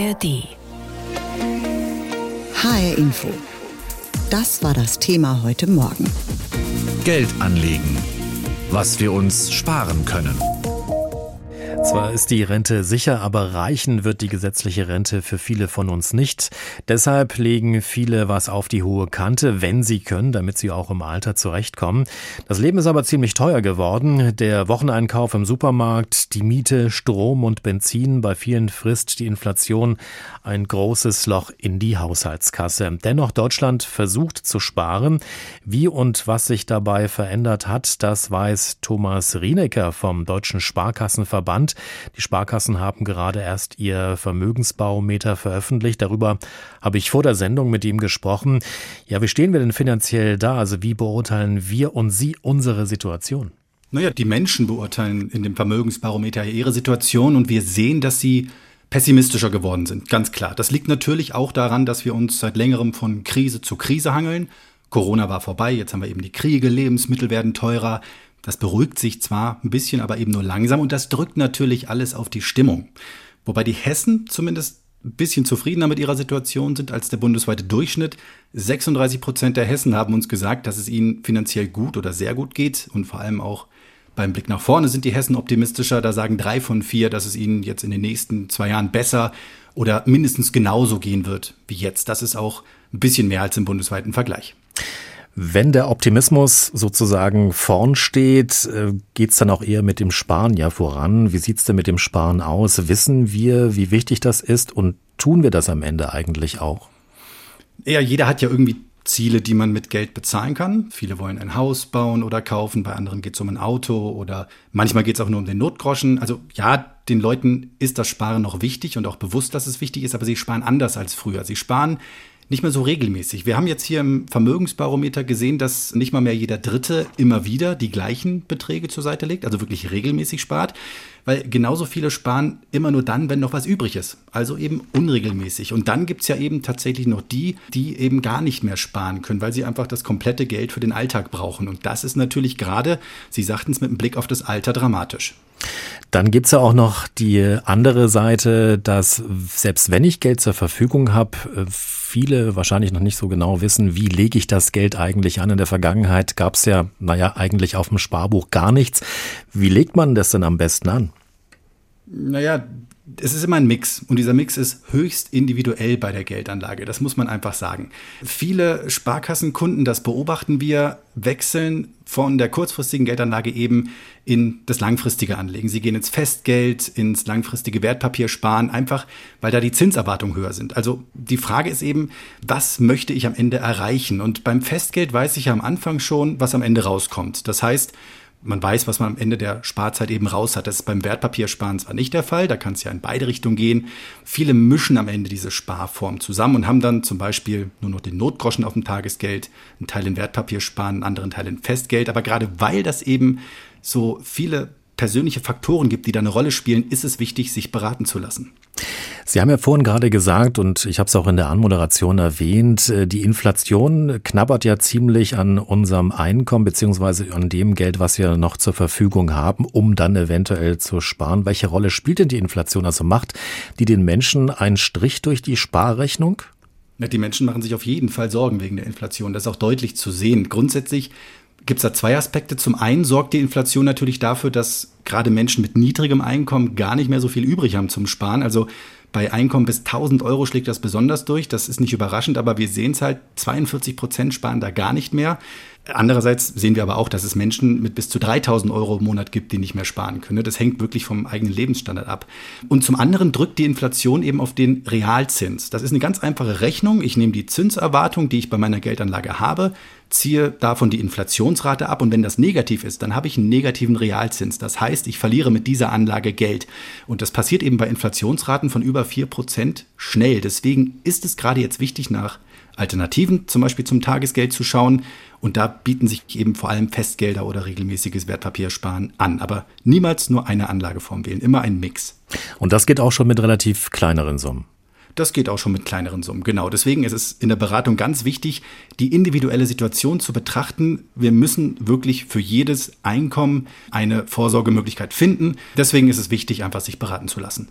ARD. HR Info. Das war das Thema heute Morgen. Geld anlegen. Was wir uns sparen können. Zwar ist die Rente sicher, aber reichen wird die gesetzliche Rente für viele von uns nicht. Deshalb legen viele was auf die hohe Kante, wenn sie können, damit sie auch im Alter zurechtkommen. Das Leben ist aber ziemlich teuer geworden. Der Wocheneinkauf im Supermarkt, die Miete, Strom und Benzin, bei vielen frisst die Inflation ein großes Loch in die Haushaltskasse. Dennoch Deutschland versucht zu sparen. Wie und was sich dabei verändert hat, das weiß Thomas Rienecker vom Deutschen Sparkassenverband. Die Sparkassen haben gerade erst ihr Vermögensbarometer veröffentlicht. Darüber habe ich vor der Sendung mit ihm gesprochen. Ja, wie stehen wir denn finanziell da? Also wie beurteilen wir und Sie unsere Situation? Naja, die Menschen beurteilen in dem Vermögensbarometer ihre Situation und wir sehen, dass sie pessimistischer geworden sind. Ganz klar. Das liegt natürlich auch daran, dass wir uns seit längerem von Krise zu Krise hangeln. Corona war vorbei, jetzt haben wir eben die Kriege, Lebensmittel werden teurer. Das beruhigt sich zwar ein bisschen, aber eben nur langsam und das drückt natürlich alles auf die Stimmung. Wobei die Hessen zumindest ein bisschen zufriedener mit ihrer Situation sind als der bundesweite Durchschnitt. 36 Prozent der Hessen haben uns gesagt, dass es ihnen finanziell gut oder sehr gut geht und vor allem auch beim Blick nach vorne sind die Hessen optimistischer. Da sagen drei von vier, dass es ihnen jetzt in den nächsten zwei Jahren besser oder mindestens genauso gehen wird wie jetzt. Das ist auch ein bisschen mehr als im bundesweiten Vergleich. Wenn der Optimismus sozusagen vorn steht, äh, geht's dann auch eher mit dem Sparen ja voran. Wie sieht's denn mit dem Sparen aus? Wissen wir, wie wichtig das ist und tun wir das am Ende eigentlich auch? Ja, jeder hat ja irgendwie Ziele, die man mit Geld bezahlen kann. Viele wollen ein Haus bauen oder kaufen, bei anderen geht es um ein Auto oder manchmal geht es auch nur um den Notgroschen. Also ja, den Leuten ist das Sparen noch wichtig und auch bewusst, dass es wichtig ist, aber sie sparen anders als früher. Sie sparen nicht mehr so regelmäßig. Wir haben jetzt hier im Vermögensbarometer gesehen, dass nicht mal mehr jeder Dritte immer wieder die gleichen Beträge zur Seite legt, also wirklich regelmäßig spart, weil genauso viele sparen immer nur dann, wenn noch was übrig ist, also eben unregelmäßig. Und dann gibt's ja eben tatsächlich noch die, die eben gar nicht mehr sparen können, weil sie einfach das komplette Geld für den Alltag brauchen. Und das ist natürlich gerade, Sie sagten es mit dem Blick auf das Alter, dramatisch. Dann gibt's ja auch noch die andere Seite, dass selbst wenn ich Geld zur Verfügung habe, viele wahrscheinlich noch nicht so genau wissen, wie lege ich das Geld eigentlich an. In der Vergangenheit gab's ja, naja, eigentlich auf dem Sparbuch gar nichts. Wie legt man das denn am besten an? Naja, es ist immer ein Mix und dieser Mix ist höchst individuell bei der Geldanlage. Das muss man einfach sagen. Viele Sparkassenkunden, das beobachten wir, wechseln von der kurzfristigen Geldanlage eben in das langfristige Anlegen. Sie gehen ins Festgeld, ins langfristige Wertpapier sparen, einfach weil da die Zinserwartungen höher sind. Also die Frage ist eben, was möchte ich am Ende erreichen? Und beim Festgeld weiß ich ja am Anfang schon, was am Ende rauskommt. Das heißt, man weiß, was man am Ende der Sparzeit eben raus hat. Das ist beim Wertpapiersparen zwar nicht der Fall, da kann es ja in beide Richtungen gehen. Viele mischen am Ende diese Sparform zusammen und haben dann zum Beispiel nur noch den Notgroschen auf dem Tagesgeld, einen Teil in Wertpapiersparen, einen anderen Teil in Festgeld. Aber gerade weil das eben so viele persönliche Faktoren gibt, die da eine Rolle spielen, ist es wichtig, sich beraten zu lassen. Sie haben ja vorhin gerade gesagt, und ich habe es auch in der Anmoderation erwähnt, äh, die Inflation knabbert ja ziemlich an unserem Einkommen beziehungsweise an dem Geld, was wir noch zur Verfügung haben, um dann eventuell zu sparen. Welche Rolle spielt denn die Inflation? Also macht die den Menschen einen Strich durch die Sparrechnung? die Menschen machen sich auf jeden Fall Sorgen wegen der Inflation. Das ist auch deutlich zu sehen. Grundsätzlich gibt es da zwei Aspekte. Zum einen sorgt die Inflation natürlich dafür, dass gerade Menschen mit niedrigem Einkommen gar nicht mehr so viel übrig haben zum Sparen. Also bei Einkommen bis 1000 Euro schlägt das besonders durch. Das ist nicht überraschend, aber wir sehen es halt, 42 Prozent sparen da gar nicht mehr. Andererseits sehen wir aber auch, dass es Menschen mit bis zu 3000 Euro im Monat gibt, die nicht mehr sparen können. Das hängt wirklich vom eigenen Lebensstandard ab. Und zum anderen drückt die Inflation eben auf den Realzins. Das ist eine ganz einfache Rechnung. Ich nehme die Zinserwartung, die ich bei meiner Geldanlage habe, ziehe davon die Inflationsrate ab und wenn das negativ ist, dann habe ich einen negativen Realzins. Das heißt, ich verliere mit dieser Anlage Geld. Und das passiert eben bei Inflationsraten von über 4% schnell. Deswegen ist es gerade jetzt wichtig, nach Alternativen, zum Beispiel zum Tagesgeld zu schauen. Und da bieten sich eben vor allem Festgelder oder regelmäßiges Wertpapiersparen an. Aber niemals nur eine Anlageform wählen, immer ein Mix. Und das geht auch schon mit relativ kleineren Summen. Das geht auch schon mit kleineren Summen. Genau. Deswegen ist es in der Beratung ganz wichtig, die individuelle Situation zu betrachten. Wir müssen wirklich für jedes Einkommen eine Vorsorgemöglichkeit finden. Deswegen ist es wichtig, einfach sich beraten zu lassen.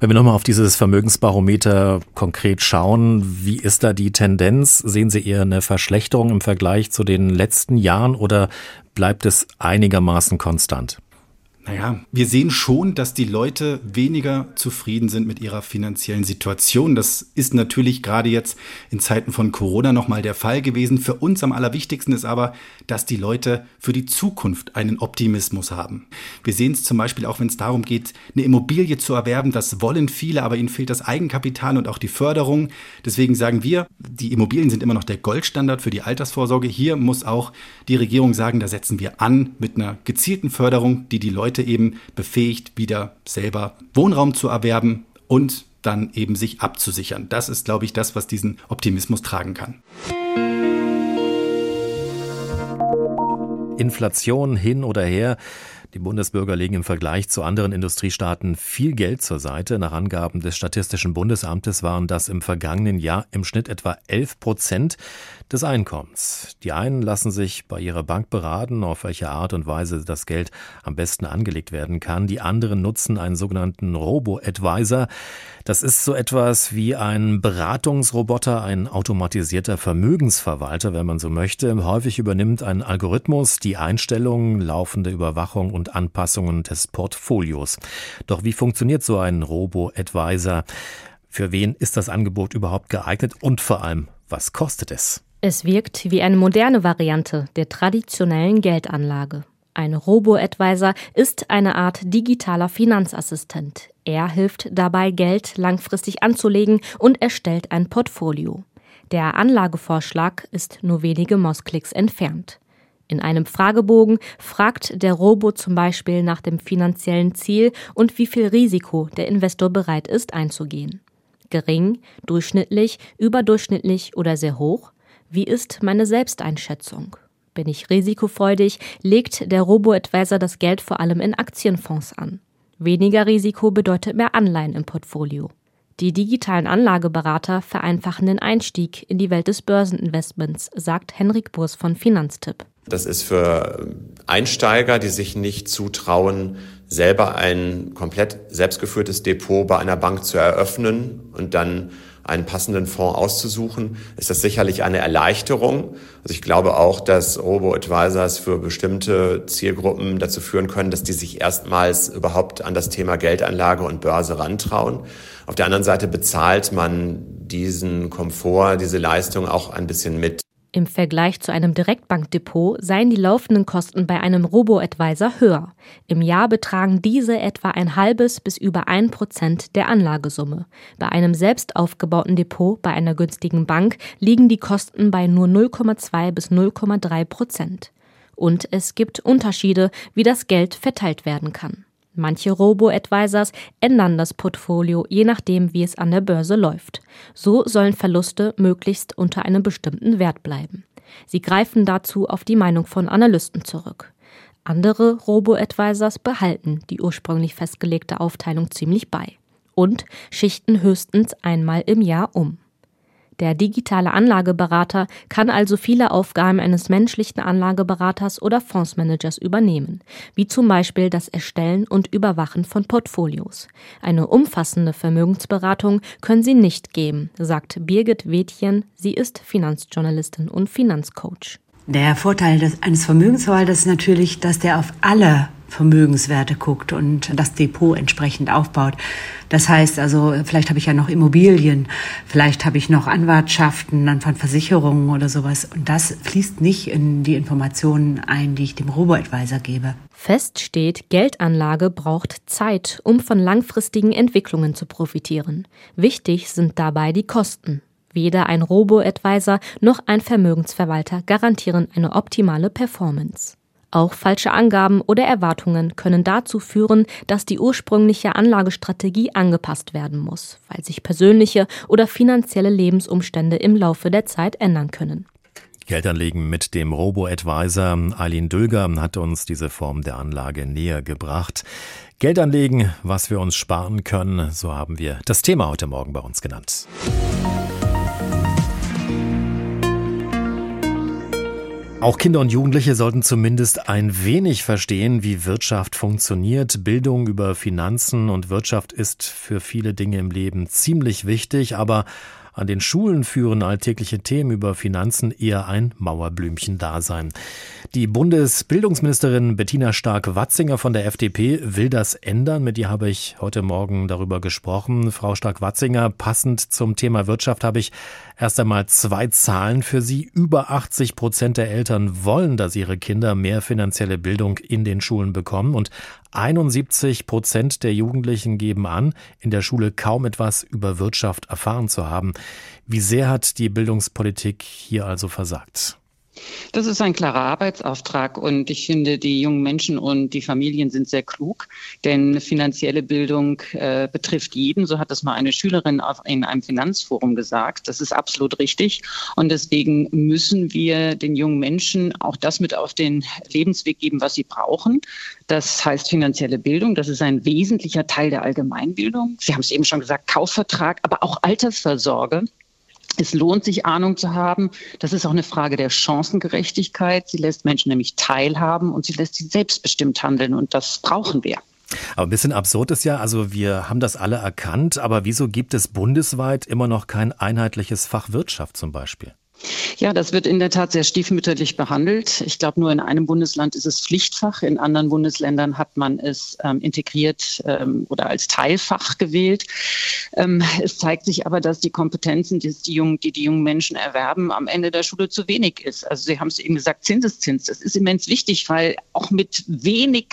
Wenn wir nochmal auf dieses Vermögensbarometer konkret schauen, wie ist da die Tendenz? Sehen Sie eher eine Verschlechterung im Vergleich zu den letzten Jahren oder bleibt es einigermaßen konstant? Naja, wir sehen schon, dass die Leute weniger zufrieden sind mit ihrer finanziellen Situation. Das ist natürlich gerade jetzt in Zeiten von Corona nochmal der Fall gewesen. Für uns am allerwichtigsten ist aber, dass die Leute für die Zukunft einen Optimismus haben. Wir sehen es zum Beispiel auch, wenn es darum geht, eine Immobilie zu erwerben. Das wollen viele, aber ihnen fehlt das Eigenkapital und auch die Förderung. Deswegen sagen wir, die Immobilien sind immer noch der Goldstandard für die Altersvorsorge. Hier muss auch die Regierung sagen, da setzen wir an mit einer gezielten Förderung, die die Leute Leute eben befähigt, wieder selber Wohnraum zu erwerben und dann eben sich abzusichern. Das ist, glaube ich, das, was diesen Optimismus tragen kann. Inflation hin oder her. Die Bundesbürger legen im Vergleich zu anderen Industriestaaten viel Geld zur Seite. Nach Angaben des Statistischen Bundesamtes waren das im vergangenen Jahr im Schnitt etwa 11 Prozent des Einkommens. Die einen lassen sich bei ihrer Bank beraten, auf welche Art und Weise das Geld am besten angelegt werden kann. Die anderen nutzen einen sogenannten Robo-Advisor. Das ist so etwas wie ein Beratungsroboter, ein automatisierter Vermögensverwalter, wenn man so möchte. Häufig übernimmt ein Algorithmus die Einstellungen, laufende Überwachung und Anpassungen des Portfolios. Doch wie funktioniert so ein Robo-Advisor? Für wen ist das Angebot überhaupt geeignet und vor allem, was kostet es? Es wirkt wie eine moderne Variante der traditionellen Geldanlage. Ein Robo-Advisor ist eine Art digitaler Finanzassistent. Er hilft dabei, Geld langfristig anzulegen und erstellt ein Portfolio. Der Anlagevorschlag ist nur wenige Mausklicks entfernt. In einem Fragebogen fragt der Robo zum Beispiel nach dem finanziellen Ziel und wie viel Risiko der Investor bereit ist einzugehen. Gering, durchschnittlich, überdurchschnittlich oder sehr hoch? Wie ist meine Selbsteinschätzung? Bin ich risikofreudig, legt der Robo-Advisor das Geld vor allem in Aktienfonds an. Weniger Risiko bedeutet mehr Anleihen im Portfolio. Die digitalen Anlageberater vereinfachen den Einstieg in die Welt des Börseninvestments, sagt Henrik Burs von Finanztipp. Das ist für Einsteiger, die sich nicht zutrauen, selber ein komplett selbstgeführtes Depot bei einer Bank zu eröffnen und dann einen passenden Fonds auszusuchen, ist das sicherlich eine Erleichterung. Also ich glaube auch, dass Robo-Advisors für bestimmte Zielgruppen dazu führen können, dass die sich erstmals überhaupt an das Thema Geldanlage und Börse rantrauen. Auf der anderen Seite bezahlt man diesen Komfort, diese Leistung auch ein bisschen mit. Im Vergleich zu einem Direktbankdepot seien die laufenden Kosten bei einem Robo-Advisor höher. Im Jahr betragen diese etwa ein halbes bis über ein Prozent der Anlagesumme. Bei einem selbst aufgebauten Depot bei einer günstigen Bank liegen die Kosten bei nur 0,2 bis 0,3 Prozent. Und es gibt Unterschiede, wie das Geld verteilt werden kann. Manche Robo-Advisors ändern das Portfolio, je nachdem, wie es an der Börse läuft. So sollen Verluste möglichst unter einem bestimmten Wert bleiben. Sie greifen dazu auf die Meinung von Analysten zurück. Andere Robo-Advisors behalten die ursprünglich festgelegte Aufteilung ziemlich bei und schichten höchstens einmal im Jahr um. Der digitale Anlageberater kann also viele Aufgaben eines menschlichen Anlageberaters oder Fondsmanagers übernehmen, wie zum Beispiel das Erstellen und Überwachen von Portfolios. Eine umfassende Vermögensberatung können sie nicht geben, sagt Birgit Wädchen. Sie ist Finanzjournalistin und Finanzcoach. Der Vorteil des, eines Vermögensverwalters ist natürlich, dass der auf alle Vermögenswerte guckt und das Depot entsprechend aufbaut. Das heißt also, vielleicht habe ich ja noch Immobilien, vielleicht habe ich noch Anwartschaften dann von Versicherungen oder sowas. Und das fließt nicht in die Informationen ein, die ich dem Robo-Advisor gebe. Fest steht, Geldanlage braucht Zeit, um von langfristigen Entwicklungen zu profitieren. Wichtig sind dabei die Kosten. Weder ein Robo-Advisor noch ein Vermögensverwalter garantieren eine optimale Performance. Auch falsche Angaben oder Erwartungen können dazu führen, dass die ursprüngliche Anlagestrategie angepasst werden muss, weil sich persönliche oder finanzielle Lebensumstände im Laufe der Zeit ändern können. Geldanlegen mit dem Robo-Advisor. Eileen Dülger hat uns diese Form der Anlage näher gebracht. Geld anlegen, was wir uns sparen können, so haben wir das Thema heute Morgen bei uns genannt. Auch Kinder und Jugendliche sollten zumindest ein wenig verstehen, wie Wirtschaft funktioniert. Bildung über Finanzen und Wirtschaft ist für viele Dinge im Leben ziemlich wichtig, aber an den Schulen führen alltägliche Themen über Finanzen eher ein Mauerblümchen-Dasein. Die Bundesbildungsministerin Bettina Stark-Watzinger von der FDP will das ändern. Mit ihr habe ich heute Morgen darüber gesprochen. Frau Stark-Watzinger, passend zum Thema Wirtschaft habe ich erst einmal zwei Zahlen für Sie. Über 80 Prozent der Eltern wollen, dass ihre Kinder mehr finanzielle Bildung in den Schulen bekommen und 71 Prozent der Jugendlichen geben an, in der Schule kaum etwas über Wirtschaft erfahren zu haben. Wie sehr hat die Bildungspolitik hier also versagt? Das ist ein klarer Arbeitsauftrag und ich finde, die jungen Menschen und die Familien sind sehr klug, denn finanzielle Bildung äh, betrifft jeden. So hat das mal eine Schülerin auf, in einem Finanzforum gesagt. Das ist absolut richtig und deswegen müssen wir den jungen Menschen auch das mit auf den Lebensweg geben, was sie brauchen. Das heißt finanzielle Bildung. Das ist ein wesentlicher Teil der Allgemeinbildung. Sie haben es eben schon gesagt, Kaufvertrag, aber auch Altersversorge. Es lohnt sich, Ahnung zu haben. Das ist auch eine Frage der Chancengerechtigkeit. Sie lässt Menschen nämlich teilhaben und sie lässt sie selbstbestimmt handeln. Und das brauchen wir. Aber ein bisschen absurd ist ja, also wir haben das alle erkannt, aber wieso gibt es bundesweit immer noch kein einheitliches Fach Wirtschaft zum Beispiel? Ja, das wird in der Tat sehr stiefmütterlich behandelt. Ich glaube, nur in einem Bundesland ist es Pflichtfach. In anderen Bundesländern hat man es ähm, integriert ähm, oder als Teilfach gewählt. Ähm, es zeigt sich aber, dass die Kompetenzen, die die, jungen, die die jungen Menschen erwerben, am Ende der Schule zu wenig ist. Also Sie haben es eben gesagt, Zinseszins. Das ist immens wichtig, weil auch mit wenig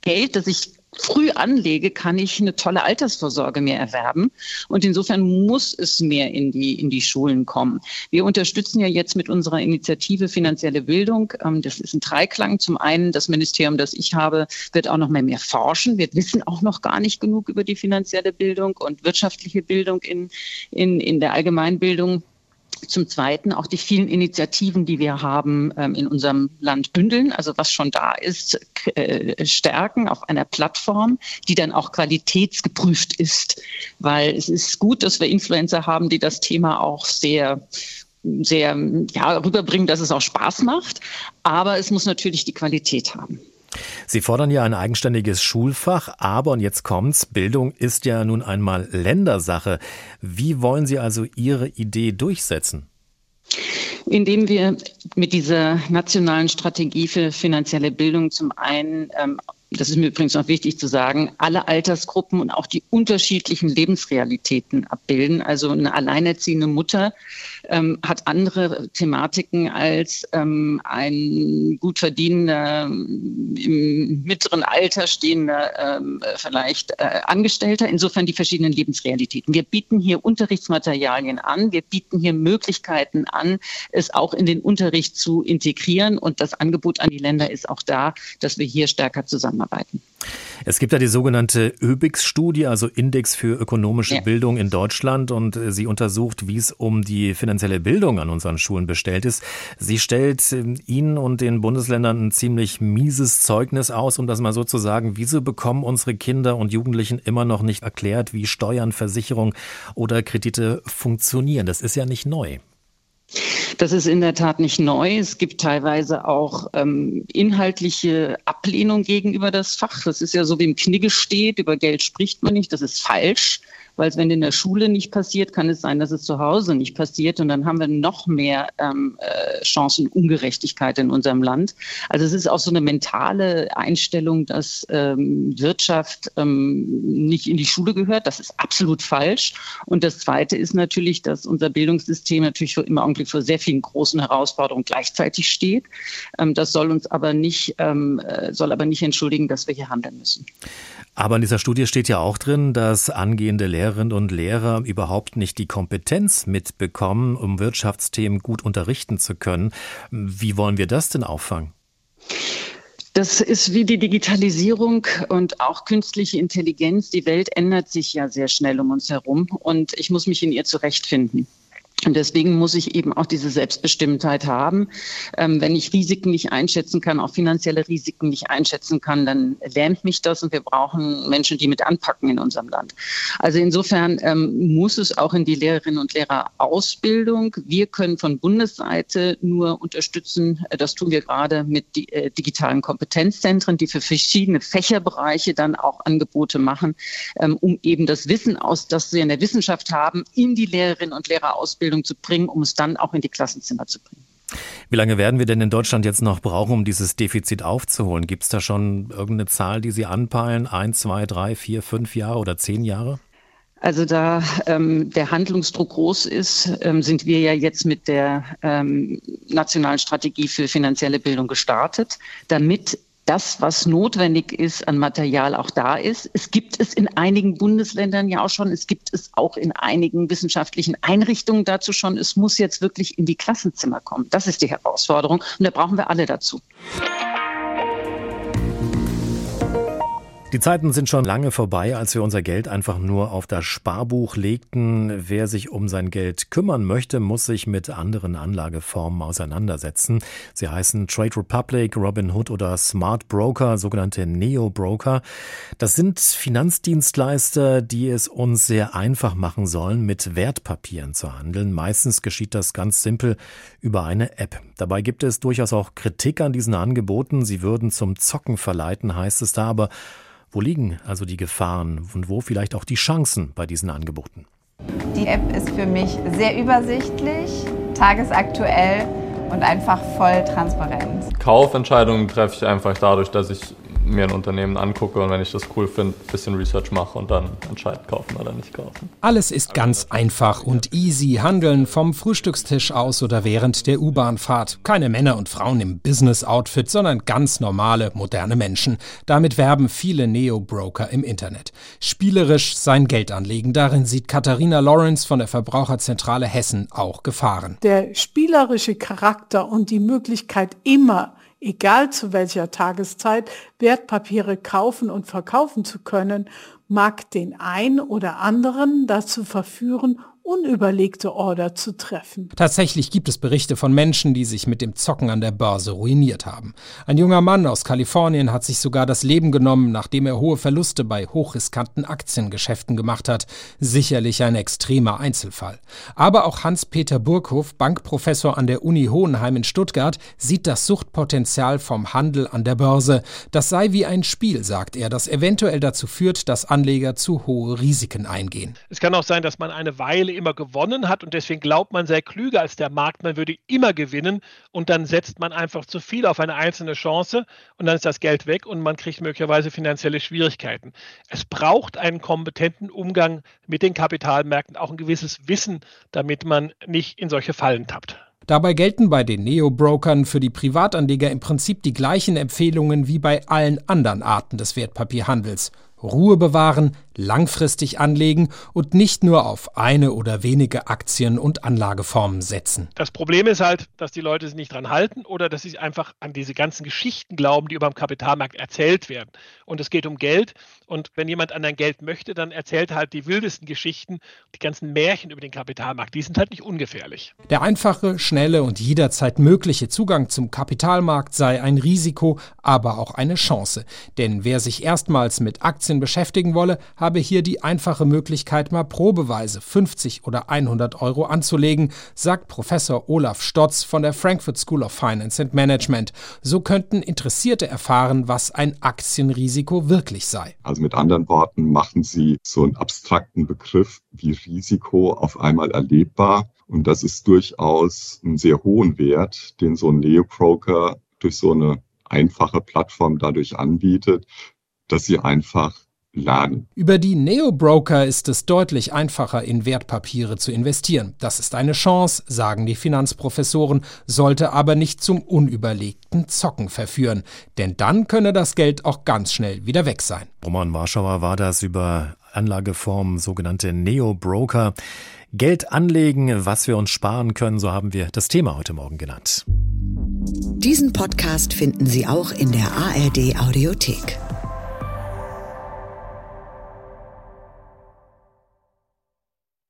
Geld, das ich früh anlege, kann ich eine tolle Altersvorsorge mehr erwerben. Und insofern muss es mehr in die, in die Schulen kommen. Wir unterstützen ja jetzt mit unserer Initiative finanzielle Bildung. Ähm, das ist ein Dreiklang. Zum einen, das Ministerium, das ich habe, wird auch noch mehr, mehr forschen. Wir wissen auch noch gar nicht genug über die finanzielle Bildung und wirtschaftliche Bildung in, in, in der Allgemeinbildung. Zum Zweiten auch die vielen Initiativen, die wir haben ähm, in unserem Land bündeln, also was schon da ist, äh, stärken auf einer Plattform, die dann auch qualitätsgeprüft ist. Weil es ist gut, dass wir Influencer haben, die das Thema auch sehr sehr ja, rüberbringen, dass es auch Spaß macht. Aber es muss natürlich die Qualität haben. Sie fordern ja ein eigenständiges Schulfach, aber, und jetzt kommt's, Bildung ist ja nun einmal Ländersache. Wie wollen Sie also Ihre Idee durchsetzen? Indem wir mit dieser nationalen Strategie für finanzielle Bildung zum einen ähm, das ist mir übrigens noch wichtig zu sagen, alle Altersgruppen und auch die unterschiedlichen Lebensrealitäten abbilden. Also eine alleinerziehende Mutter ähm, hat andere Thematiken als ähm, ein gut verdienender, im mittleren Alter stehender, ähm, vielleicht äh, Angestellter. Insofern die verschiedenen Lebensrealitäten. Wir bieten hier Unterrichtsmaterialien an. Wir bieten hier Möglichkeiten an, es auch in den Unterricht zu integrieren. Und das Angebot an die Länder ist auch da, dass wir hier stärker zusammenarbeiten. Es gibt ja die sogenannte ÖBIX-Studie, also Index für ökonomische ja. Bildung in Deutschland, und äh, sie untersucht, wie es um die finanzielle Bildung an unseren Schulen bestellt ist. Sie stellt ähm, Ihnen und den Bundesländern ein ziemlich mieses Zeugnis aus, um das mal so zu sagen. Wieso bekommen unsere Kinder und Jugendlichen immer noch nicht erklärt, wie Steuern, Versicherung oder Kredite funktionieren? Das ist ja nicht neu. Das ist in der Tat nicht neu. Es gibt teilweise auch ähm, inhaltliche Ablehnung gegenüber das Fach. Das ist ja so, wie im Knigge steht, über Geld spricht man nicht. Das ist falsch weil es, wenn in der Schule nicht passiert, kann es sein, dass es zu Hause nicht passiert und dann haben wir noch mehr ähm, äh, Chancenungerechtigkeit in unserem Land. Also es ist auch so eine mentale Einstellung, dass ähm, Wirtschaft ähm, nicht in die Schule gehört. Das ist absolut falsch. Und das Zweite ist natürlich, dass unser Bildungssystem natürlich im Augenblick vor sehr vielen großen Herausforderungen gleichzeitig steht. Ähm, das soll uns aber nicht, ähm, äh, soll aber nicht entschuldigen, dass wir hier handeln müssen. Aber in dieser Studie steht ja auch drin, dass angehende Lehrerinnen und Lehrer überhaupt nicht die Kompetenz mitbekommen, um Wirtschaftsthemen gut unterrichten zu können. Wie wollen wir das denn auffangen? Das ist wie die Digitalisierung und auch künstliche Intelligenz. Die Welt ändert sich ja sehr schnell um uns herum und ich muss mich in ihr zurechtfinden. Und deswegen muss ich eben auch diese Selbstbestimmtheit haben. Ähm, wenn ich Risiken nicht einschätzen kann, auch finanzielle Risiken nicht einschätzen kann, dann lähmt mich das und wir brauchen Menschen, die mit anpacken in unserem Land. Also insofern ähm, muss es auch in die Lehrerinnen und Lehrerausbildung. Wir können von Bundesseite nur unterstützen. Das tun wir gerade mit die, äh, digitalen Kompetenzzentren, die für verschiedene Fächerbereiche dann auch Angebote machen, ähm, um eben das Wissen aus, das wir in der Wissenschaft haben, in die Lehrerinnen und Lehrerausbildung Ausbildung zu bringen, um es dann auch in die Klassenzimmer zu bringen. Wie lange werden wir denn in Deutschland jetzt noch brauchen, um dieses Defizit aufzuholen? Gibt es da schon irgendeine Zahl, die Sie anpeilen? Ein, zwei, drei, vier, fünf Jahre oder zehn Jahre? Also da ähm, der Handlungsdruck groß ist, ähm, sind wir ja jetzt mit der ähm, nationalen Strategie für finanzielle Bildung gestartet, damit das, was notwendig ist an Material, auch da ist. Es gibt es in einigen Bundesländern ja auch schon. Es gibt es auch in einigen wissenschaftlichen Einrichtungen dazu schon. Es muss jetzt wirklich in die Klassenzimmer kommen. Das ist die Herausforderung. Und da brauchen wir alle dazu. Die Zeiten sind schon lange vorbei, als wir unser Geld einfach nur auf das Sparbuch legten. Wer sich um sein Geld kümmern möchte, muss sich mit anderen Anlageformen auseinandersetzen. Sie heißen Trade Republic, Robinhood oder Smart Broker, sogenannte Neo Broker. Das sind Finanzdienstleister, die es uns sehr einfach machen sollen, mit Wertpapieren zu handeln. Meistens geschieht das ganz simpel über eine App. Dabei gibt es durchaus auch Kritik an diesen Angeboten. Sie würden zum Zocken verleiten, heißt es da, aber wo liegen also die Gefahren und wo vielleicht auch die Chancen bei diesen Angeboten? Die App ist für mich sehr übersichtlich, tagesaktuell und einfach voll transparent. Kaufentscheidungen treffe ich einfach dadurch, dass ich mir ein Unternehmen angucke und wenn ich das cool finde, ein bisschen Research mache und dann entscheide, kaufen oder nicht kaufen. Alles ist ganz einfach und easy. Handeln vom Frühstückstisch aus oder während der U-Bahn-Fahrt. Keine Männer und Frauen im Business-Outfit, sondern ganz normale, moderne Menschen. Damit werben viele Neo-Broker im Internet. Spielerisch sein Geld anlegen. Darin sieht Katharina Lawrence von der Verbraucherzentrale Hessen auch Gefahren. Der spielerische Charakter und die Möglichkeit immer egal zu welcher Tageszeit, Wertpapiere kaufen und verkaufen zu können, mag den ein oder anderen dazu verführen, unüberlegte Order zu treffen. Tatsächlich gibt es Berichte von Menschen, die sich mit dem Zocken an der Börse ruiniert haben. Ein junger Mann aus Kalifornien hat sich sogar das Leben genommen, nachdem er hohe Verluste bei hochriskanten Aktiengeschäften gemacht hat. Sicherlich ein extremer Einzelfall. Aber auch Hans-Peter Burghoff, Bankprofessor an der Uni Hohenheim in Stuttgart, sieht das Suchtpotenzial vom Handel an der Börse. Das sei wie ein Spiel, sagt er, das eventuell dazu führt, dass Anleger zu hohe Risiken eingehen. Es kann auch sein, dass man eine Weile immer gewonnen hat und deswegen glaubt man, sei klüger als der Markt, man würde immer gewinnen und dann setzt man einfach zu viel auf eine einzelne Chance und dann ist das Geld weg und man kriegt möglicherweise finanzielle Schwierigkeiten. Es braucht einen kompetenten Umgang mit den Kapitalmärkten, auch ein gewisses Wissen, damit man nicht in solche Fallen tappt. Dabei gelten bei den Neo-Brokern für die Privatanleger im Prinzip die gleichen Empfehlungen wie bei allen anderen Arten des Wertpapierhandels. Ruhe bewahren, langfristig anlegen und nicht nur auf eine oder wenige Aktien und Anlageformen setzen. Das Problem ist halt, dass die Leute sich nicht dran halten oder dass sie einfach an diese ganzen Geschichten glauben, die über dem Kapitalmarkt erzählt werden. Und es geht um Geld. Und wenn jemand an dein Geld möchte, dann erzählt er halt die wildesten Geschichten, die ganzen Märchen über den Kapitalmarkt. Die sind halt nicht ungefährlich. Der einfache, schnelle und jederzeit mögliche Zugang zum Kapitalmarkt sei ein Risiko, aber auch eine Chance. Denn wer sich erstmals mit Aktien beschäftigen wolle, habe hier die einfache Möglichkeit, mal probeweise 50 oder 100 Euro anzulegen, sagt Professor Olaf Stotz von der Frankfurt School of Finance and Management. So könnten Interessierte erfahren, was ein Aktienrisiko wirklich sei. Also mit anderen Worten machen Sie so einen abstrakten Begriff wie Risiko auf einmal erlebbar. Und das ist durchaus ein sehr hohen Wert, den so ein Neo-Broker durch so eine einfache Plattform dadurch anbietet, dass sie einfach laden. Über die Neo-Broker ist es deutlich einfacher, in Wertpapiere zu investieren. Das ist eine Chance, sagen die Finanzprofessoren, sollte aber nicht zum unüberlegten Zocken verführen. Denn dann könne das Geld auch ganz schnell wieder weg sein. Roman Warschauer war das über Anlageformen, sogenannte Neo-Broker. Geld anlegen, was wir uns sparen können, so haben wir das Thema heute Morgen genannt. Diesen Podcast finden Sie auch in der ARD Audiothek.